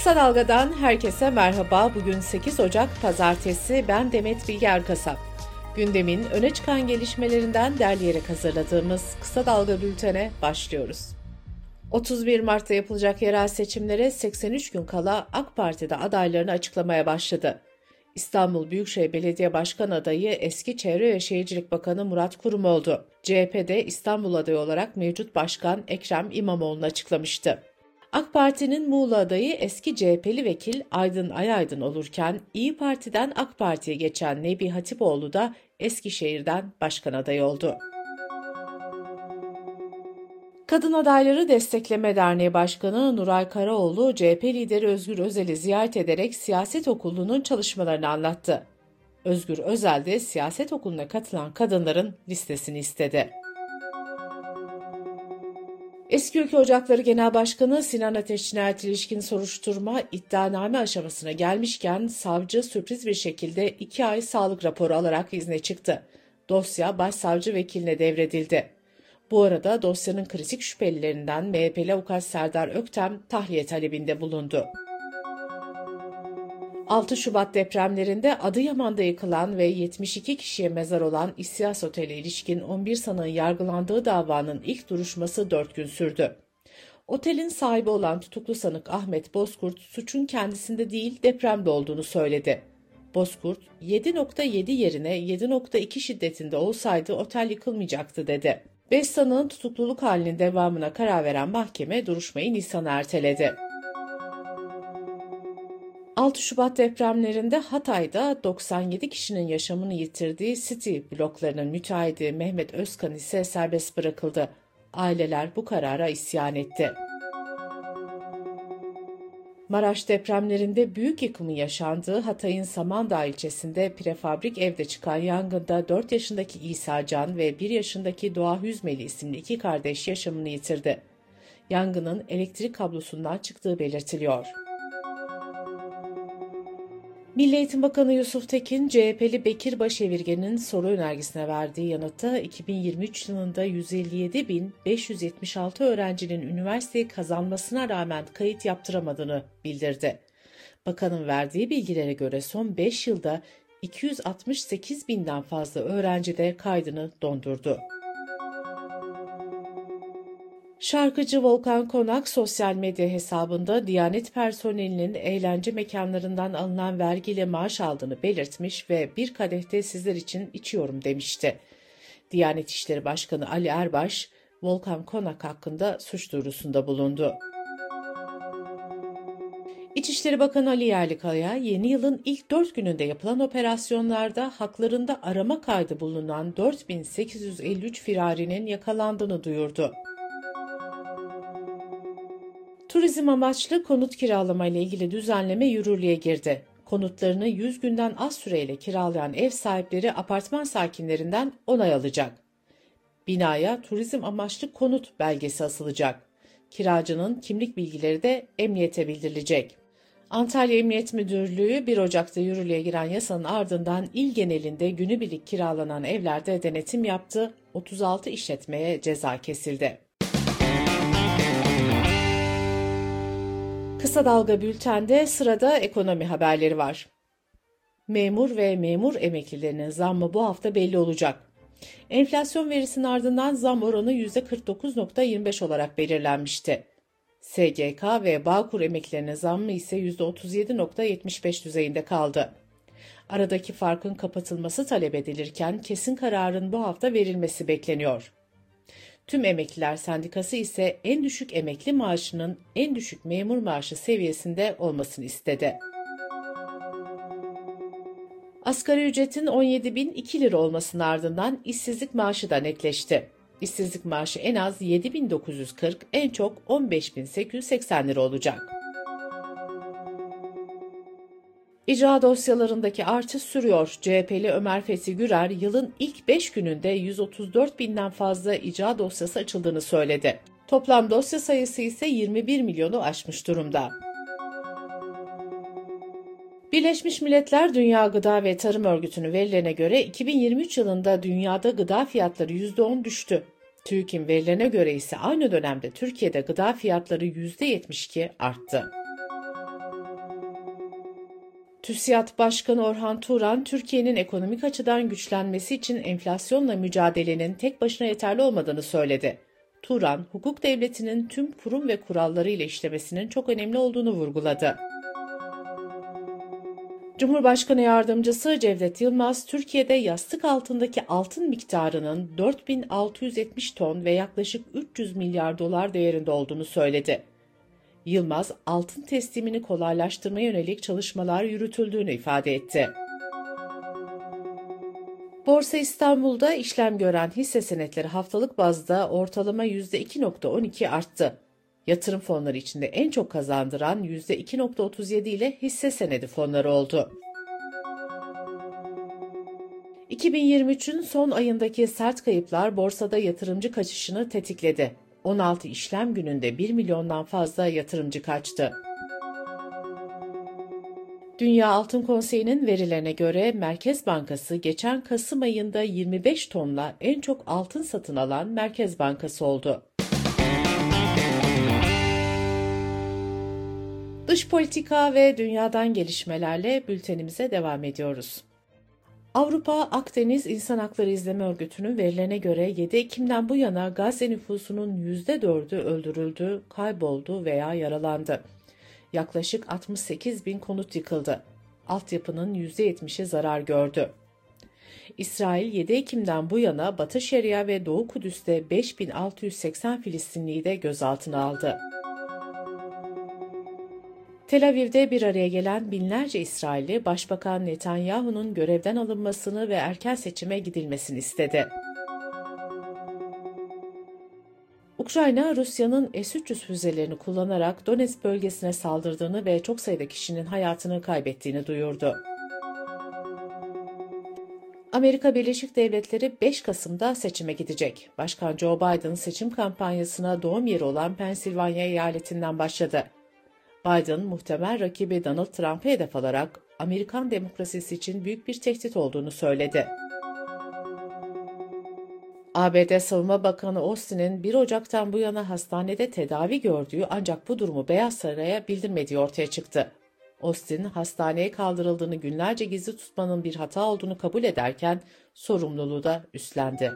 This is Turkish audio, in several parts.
Kısa Dalga'dan herkese merhaba. Bugün 8 Ocak Pazartesi. Ben Demet Bilge Erkasap. Gündemin öne çıkan gelişmelerinden derleyerek hazırladığımız Kısa Dalga bültene başlıyoruz. 31 Mart'ta yapılacak yerel seçimlere 83 gün kala AK Parti'de adaylarını açıklamaya başladı. İstanbul Büyükşehir Belediye Başkan adayı eski Çevre ve Şehircilik Bakanı Murat Kurum oldu. CHP'de İstanbul adayı olarak mevcut başkan Ekrem İmamoğlu'nu açıklamıştı. AK Parti'nin Muğla adayı eski CHP'li vekil Aydın Ayaydın olurken İyi Parti'den AK Parti'ye geçen Nebi Hatipoğlu da Eskişehir'den başkan adayı oldu. Kadın Adayları Destekleme Derneği Başkanı Nuray Karaoğlu, CHP lideri Özgür Özel'i ziyaret ederek siyaset okulunun çalışmalarını anlattı. Özgür Özel de siyaset okuluna katılan kadınların listesini istedi. Eski Ülke Ocakları Genel Başkanı Sinan Ateş cinayet ilişkin soruşturma iddianame aşamasına gelmişken savcı sürpriz bir şekilde iki ay sağlık raporu alarak izne çıktı. Dosya başsavcı vekiline devredildi. Bu arada dosyanın kritik şüphelilerinden MHP'li avukat Serdar Öktem tahliye talebinde bulundu. 6 Şubat depremlerinde Adıyaman'da yıkılan ve 72 kişiye mezar olan İsyas Otel'e ilişkin 11 sanığın yargılandığı davanın ilk duruşması 4 gün sürdü. Otelin sahibi olan tutuklu sanık Ahmet Bozkurt suçun kendisinde değil depremde olduğunu söyledi. Bozkurt 7.7 yerine 7.2 şiddetinde olsaydı otel yıkılmayacaktı dedi. 5 sanığın tutukluluk halinin devamına karar veren mahkeme duruşmayı Nisan'a erteledi. 6 Şubat depremlerinde Hatay'da 97 kişinin yaşamını yitirdiği City bloklarının müteahhidi Mehmet Özkan ise serbest bırakıldı. Aileler bu karara isyan etti. Maraş depremlerinde büyük yıkımın yaşandığı Hatay'ın Samandağ ilçesinde prefabrik evde çıkan yangında 4 yaşındaki İsa Can ve 1 yaşındaki Doğa Hüzmeli isimli iki kardeş yaşamını yitirdi. Yangının elektrik kablosundan çıktığı belirtiliyor. Milli Eğitim Bakanı Yusuf Tekin, CHP'li Bekir Başevirgen'in soru önergisine verdiği yanıtta 2023 yılında 157.576 öğrencinin üniversiteyi kazanmasına rağmen kayıt yaptıramadığını bildirdi. Bakanın verdiği bilgilere göre son 5 yılda 268 binden fazla öğrenci de kaydını dondurdu. Şarkıcı Volkan Konak sosyal medya hesabında Diyanet personelinin eğlence mekanlarından alınan vergiyle maaş aldığını belirtmiş ve bir kadehte sizler için içiyorum demişti. Diyanet İşleri Başkanı Ali Erbaş, Volkan Konak hakkında suç duyurusunda bulundu. İçişleri Bakanı Ali Yerlikaya, yeni yılın ilk dört gününde yapılan operasyonlarda haklarında arama kaydı bulunan 4853 firarinin yakalandığını duyurdu. Turizm amaçlı konut kiralama ile ilgili düzenleme yürürlüğe girdi. Konutlarını 100 günden az süreyle kiralayan ev sahipleri apartman sakinlerinden onay alacak. Binaya turizm amaçlı konut belgesi asılacak. Kiracının kimlik bilgileri de emniyete bildirilecek. Antalya Emniyet Müdürlüğü 1 Ocak'ta yürürlüğe giren yasanın ardından il genelinde günübirlik kiralanan evlerde denetim yaptı, 36 işletmeye ceza kesildi. Kısa Dalga Bülten'de sırada ekonomi haberleri var. Memur ve memur emeklilerinin zammı bu hafta belli olacak. Enflasyon verisinin ardından zam oranı %49.25 olarak belirlenmişti. SGK ve Bağkur emeklilerinin zammı ise %37.75 düzeyinde kaldı. Aradaki farkın kapatılması talep edilirken kesin kararın bu hafta verilmesi bekleniyor. Tüm Emekliler Sendikası ise en düşük emekli maaşının en düşük memur maaşı seviyesinde olmasını istedi. Asgari ücretin 17.002 lira olmasının ardından işsizlik maaşı da netleşti. İşsizlik maaşı en az 7.940, en çok 15.880 lira olacak. İcra dosyalarındaki artış sürüyor. CHP'li Ömer Fethi Gürer yılın ilk 5 gününde 134 binden fazla icra dosyası açıldığını söyledi. Toplam dosya sayısı ise 21 milyonu aşmış durumda. Birleşmiş Milletler Dünya Gıda ve Tarım Örgütü'nün verilerine göre 2023 yılında dünyada gıda fiyatları %10 düştü. TÜİK'in verilerine göre ise aynı dönemde Türkiye'de gıda fiyatları %72 arttı. TÜSİAD Başkanı Orhan Turan, Türkiye'nin ekonomik açıdan güçlenmesi için enflasyonla mücadelenin tek başına yeterli olmadığını söyledi. Turan, hukuk devletinin tüm kurum ve kuralları ile işlemesinin çok önemli olduğunu vurguladı. Cumhurbaşkanı Yardımcısı Cevdet Yılmaz, Türkiye'de yastık altındaki altın miktarının 4670 ton ve yaklaşık 300 milyar dolar değerinde olduğunu söyledi. Yılmaz, altın teslimini kolaylaştırmaya yönelik çalışmalar yürütüldüğünü ifade etti. Borsa İstanbul'da işlem gören hisse senetleri haftalık bazda ortalama %2.12 arttı. Yatırım fonları içinde en çok kazandıran %2.37 ile hisse senedi fonları oldu. 2023'ün son ayındaki sert kayıplar borsada yatırımcı kaçışını tetikledi. 16 işlem gününde 1 milyondan fazla yatırımcı kaçtı. Dünya Altın Konseyi'nin verilerine göre Merkez Bankası geçen Kasım ayında 25 tonla en çok altın satın alan Merkez Bankası oldu. Dış politika ve dünyadan gelişmelerle bültenimize devam ediyoruz. Avrupa Akdeniz İnsan Hakları İzleme Örgütü'nün verilerine göre 7 Ekim'den bu yana Gazze nüfusunun %4'ü öldürüldü, kayboldu veya yaralandı. Yaklaşık 68 bin konut yıkıldı. Altyapının %70'i zarar gördü. İsrail 7 Ekim'den bu yana Batı Şeria ve Doğu Kudüs'te 5680 Filistinliyi de gözaltına aldı. Tel Aviv'de bir araya gelen binlerce İsrailli, Başbakan Netanyahu'nun görevden alınmasını ve erken seçime gidilmesini istedi. Ukrayna, Rusya'nın S-300 füzelerini kullanarak Donetsk bölgesine saldırdığını ve çok sayıda kişinin hayatını kaybettiğini duyurdu. Amerika Birleşik Devletleri 5 Kasım'da seçime gidecek. Başkan Joe Biden seçim kampanyasına doğum yeri olan Pensilvanya eyaletinden başladı. Biden muhtemel rakibi Donald Trump'ı hedef alarak Amerikan demokrasisi için büyük bir tehdit olduğunu söyledi. ABD Savunma Bakanı Austin'in 1 Ocak'tan bu yana hastanede tedavi gördüğü ancak bu durumu Beyaz Saray'a bildirmediği ortaya çıktı. Austin, hastaneye kaldırıldığını günlerce gizli tutmanın bir hata olduğunu kabul ederken sorumluluğu da üstlendi.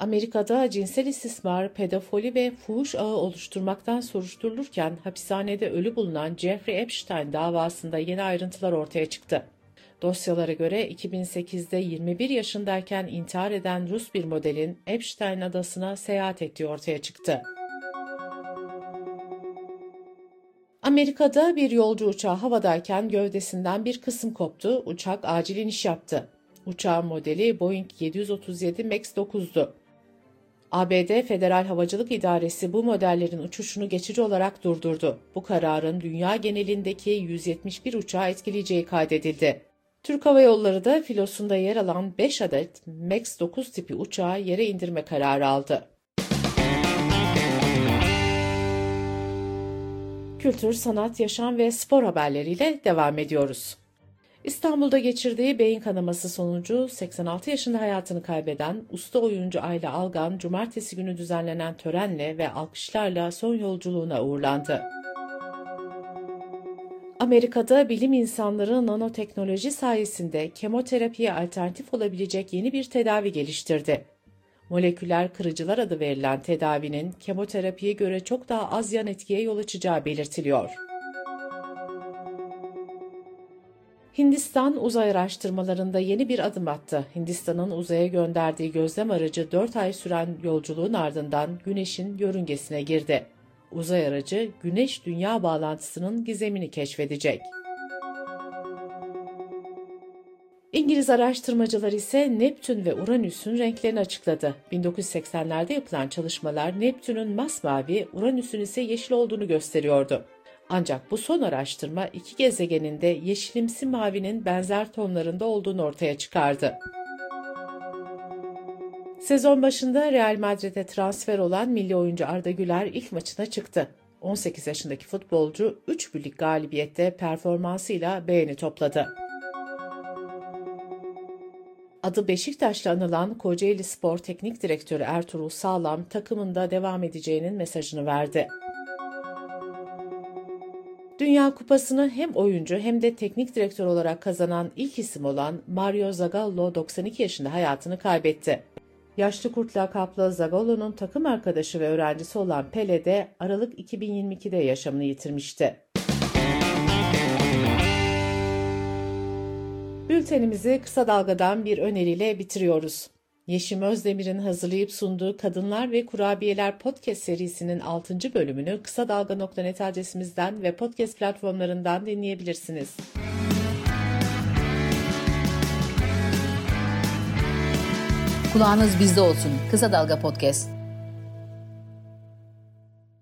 Amerika'da cinsel istismar, pedofili ve fuhuş ağı oluşturmaktan soruşturulurken hapishanede ölü bulunan Jeffrey Epstein davasında yeni ayrıntılar ortaya çıktı. Dosyalara göre 2008'de 21 yaşındayken intihar eden Rus bir modelin Epstein adasına seyahat ettiği ortaya çıktı. Amerika'da bir yolcu uçağı havadayken gövdesinden bir kısım koptu, uçak acil iniş yaptı. Uçağın modeli Boeing 737 MAX 9'du. ABD Federal Havacılık İdaresi bu modellerin uçuşunu geçici olarak durdurdu. Bu kararın dünya genelindeki 171 uçağı etkileyeceği kaydedildi. Türk Hava Yolları da filosunda yer alan 5 adet MAX 9 tipi uçağı yere indirme kararı aldı. Kültür, sanat, yaşam ve spor haberleriyle devam ediyoruz. İstanbul'da geçirdiği beyin kanaması sonucu 86 yaşında hayatını kaybeden usta oyuncu Ayla Algan, cumartesi günü düzenlenen törenle ve alkışlarla son yolculuğuna uğurlandı. Amerika'da bilim insanları nanoteknoloji sayesinde kemoterapiye alternatif olabilecek yeni bir tedavi geliştirdi. Moleküler kırıcılar adı verilen tedavinin kemoterapiye göre çok daha az yan etkiye yol açacağı belirtiliyor. Hindistan uzay araştırmalarında yeni bir adım attı. Hindistan'ın uzaya gönderdiği gözlem aracı 4 ay süren yolculuğun ardından Güneş'in yörüngesine girdi. Uzay aracı Güneş-Dünya bağlantısının gizemini keşfedecek. İngiliz araştırmacılar ise Neptün ve Uranüs'ün renklerini açıkladı. 1980'lerde yapılan çalışmalar Neptün'ün masmavi, Uranüs'ün ise yeşil olduğunu gösteriyordu. Ancak bu son araştırma iki gezegenin de yeşilimsi mavinin benzer tonlarında olduğunu ortaya çıkardı. Sezon başında Real Madrid'e transfer olan milli oyuncu Arda Güler ilk maçına çıktı. 18 yaşındaki futbolcu 3 birlik galibiyette performansıyla beğeni topladı. Adı Beşiktaş'la anılan Kocaeli Spor Teknik Direktörü Ertuğrul Sağlam takımında devam edeceğinin mesajını verdi. Dünya Kupası'nı hem oyuncu hem de teknik direktör olarak kazanan ilk isim olan Mario Zagallo 92 yaşında hayatını kaybetti. Yaşlı kurt lakaplı Zagallo'nun takım arkadaşı ve öğrencisi olan Pele de Aralık 2022'de yaşamını yitirmişti. Bültenimizi kısa dalgadan bir öneriyle bitiriyoruz. Yeşim Özdemir'in hazırlayıp sunduğu Kadınlar ve Kurabiyeler podcast serisinin 6. bölümünü kısa dalga.net adresimizden ve podcast platformlarından dinleyebilirsiniz. Kulağınız bizde olsun. Kısa Dalga Podcast.